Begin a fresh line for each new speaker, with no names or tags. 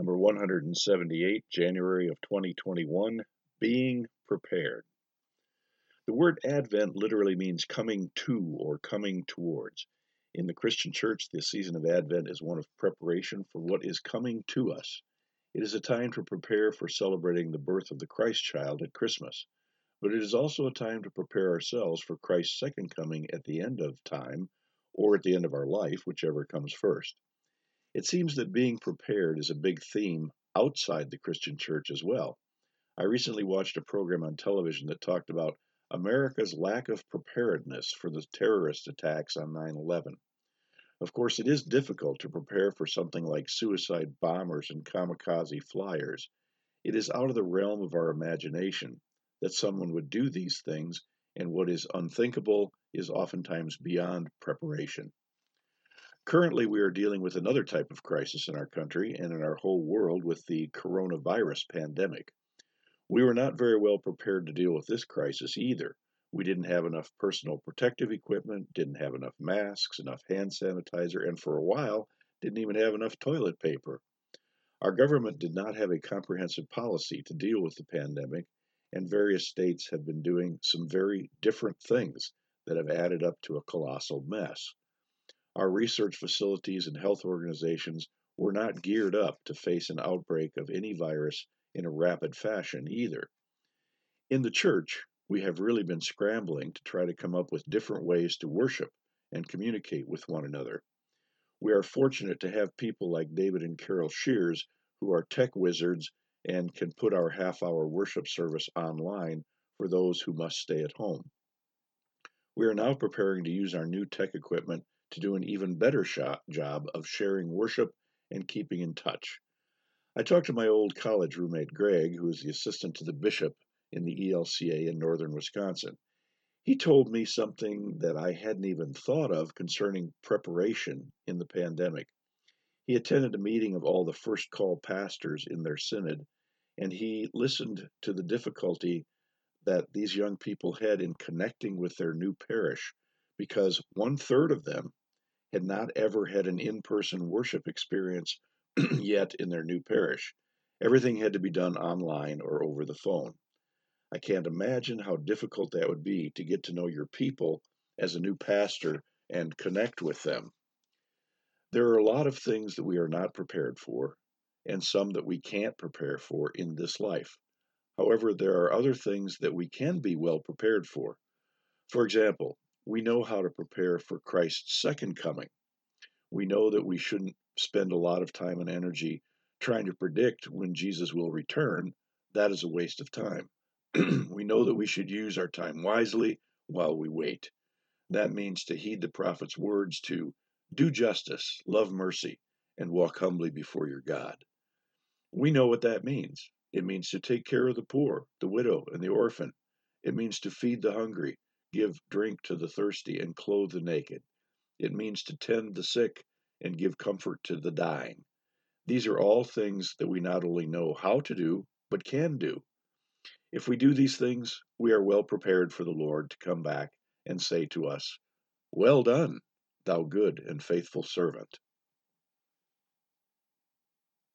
number 178, January of 2021, Being Prepared. The word Advent literally means coming to or coming towards. In the Christian church, the season of Advent is one of preparation for what is coming to us. It is a time to prepare for celebrating the birth of the Christ child at Christmas, but it is also a time to prepare ourselves for Christ's second coming at the end of time or at the end of our life, whichever comes first. It seems that being prepared is a big theme outside the Christian church as well. I recently watched a program on television that talked about America's lack of preparedness for the terrorist attacks on 9 11. Of course, it is difficult to prepare for something like suicide bombers and kamikaze flyers. It is out of the realm of our imagination that someone would do these things, and what is unthinkable is oftentimes beyond preparation. Currently, we are dealing with another type of crisis in our country and in our whole world with the coronavirus pandemic. We were not very well prepared to deal with this crisis either. We didn't have enough personal protective equipment, didn't have enough masks, enough hand sanitizer, and for a while, didn't even have enough toilet paper. Our government did not have a comprehensive policy to deal with the pandemic, and various states have been doing some very different things that have added up to a colossal mess. Our research facilities and health organizations were not geared up to face an outbreak of any virus in a rapid fashion either. In the church, we have really been scrambling to try to come up with different ways to worship and communicate with one another. We are fortunate to have people like David and Carol Shears who are tech wizards and can put our half hour worship service online for those who must stay at home. We are now preparing to use our new tech equipment to do an even better shot, job of sharing worship and keeping in touch. I talked to my old college roommate Greg, who is the assistant to the bishop in the ELCA in northern Wisconsin. He told me something that I hadn't even thought of concerning preparation in the pandemic. He attended a meeting of all the first call pastors in their synod, and he listened to the difficulty that these young people had in connecting with their new parish because one third of them had not ever had an in person worship experience yet in their new parish. Everything had to be done online or over the phone. I can't imagine how difficult that would be to get to know your people as a new pastor and connect with them. There are a lot of things that we are not prepared for, and some that we can't prepare for in this life. However, there are other things that we can be well prepared for. For example, we know how to prepare for Christ's second coming. We know that we shouldn't spend a lot of time and energy trying to predict when Jesus will return. That is a waste of time. we know that we should use our time wisely while we wait. That means to heed the prophet's words to do justice, love mercy, and walk humbly before your God. We know what that means. It means to take care of the poor, the widow, and the orphan. It means to feed the hungry, give drink to the thirsty, and clothe the naked. It means to tend the sick and give comfort to the dying. These are all things that we not only know how to do, but can do. If we do these things, we are well prepared for the Lord to come back and say to us, Well done, thou good and faithful servant.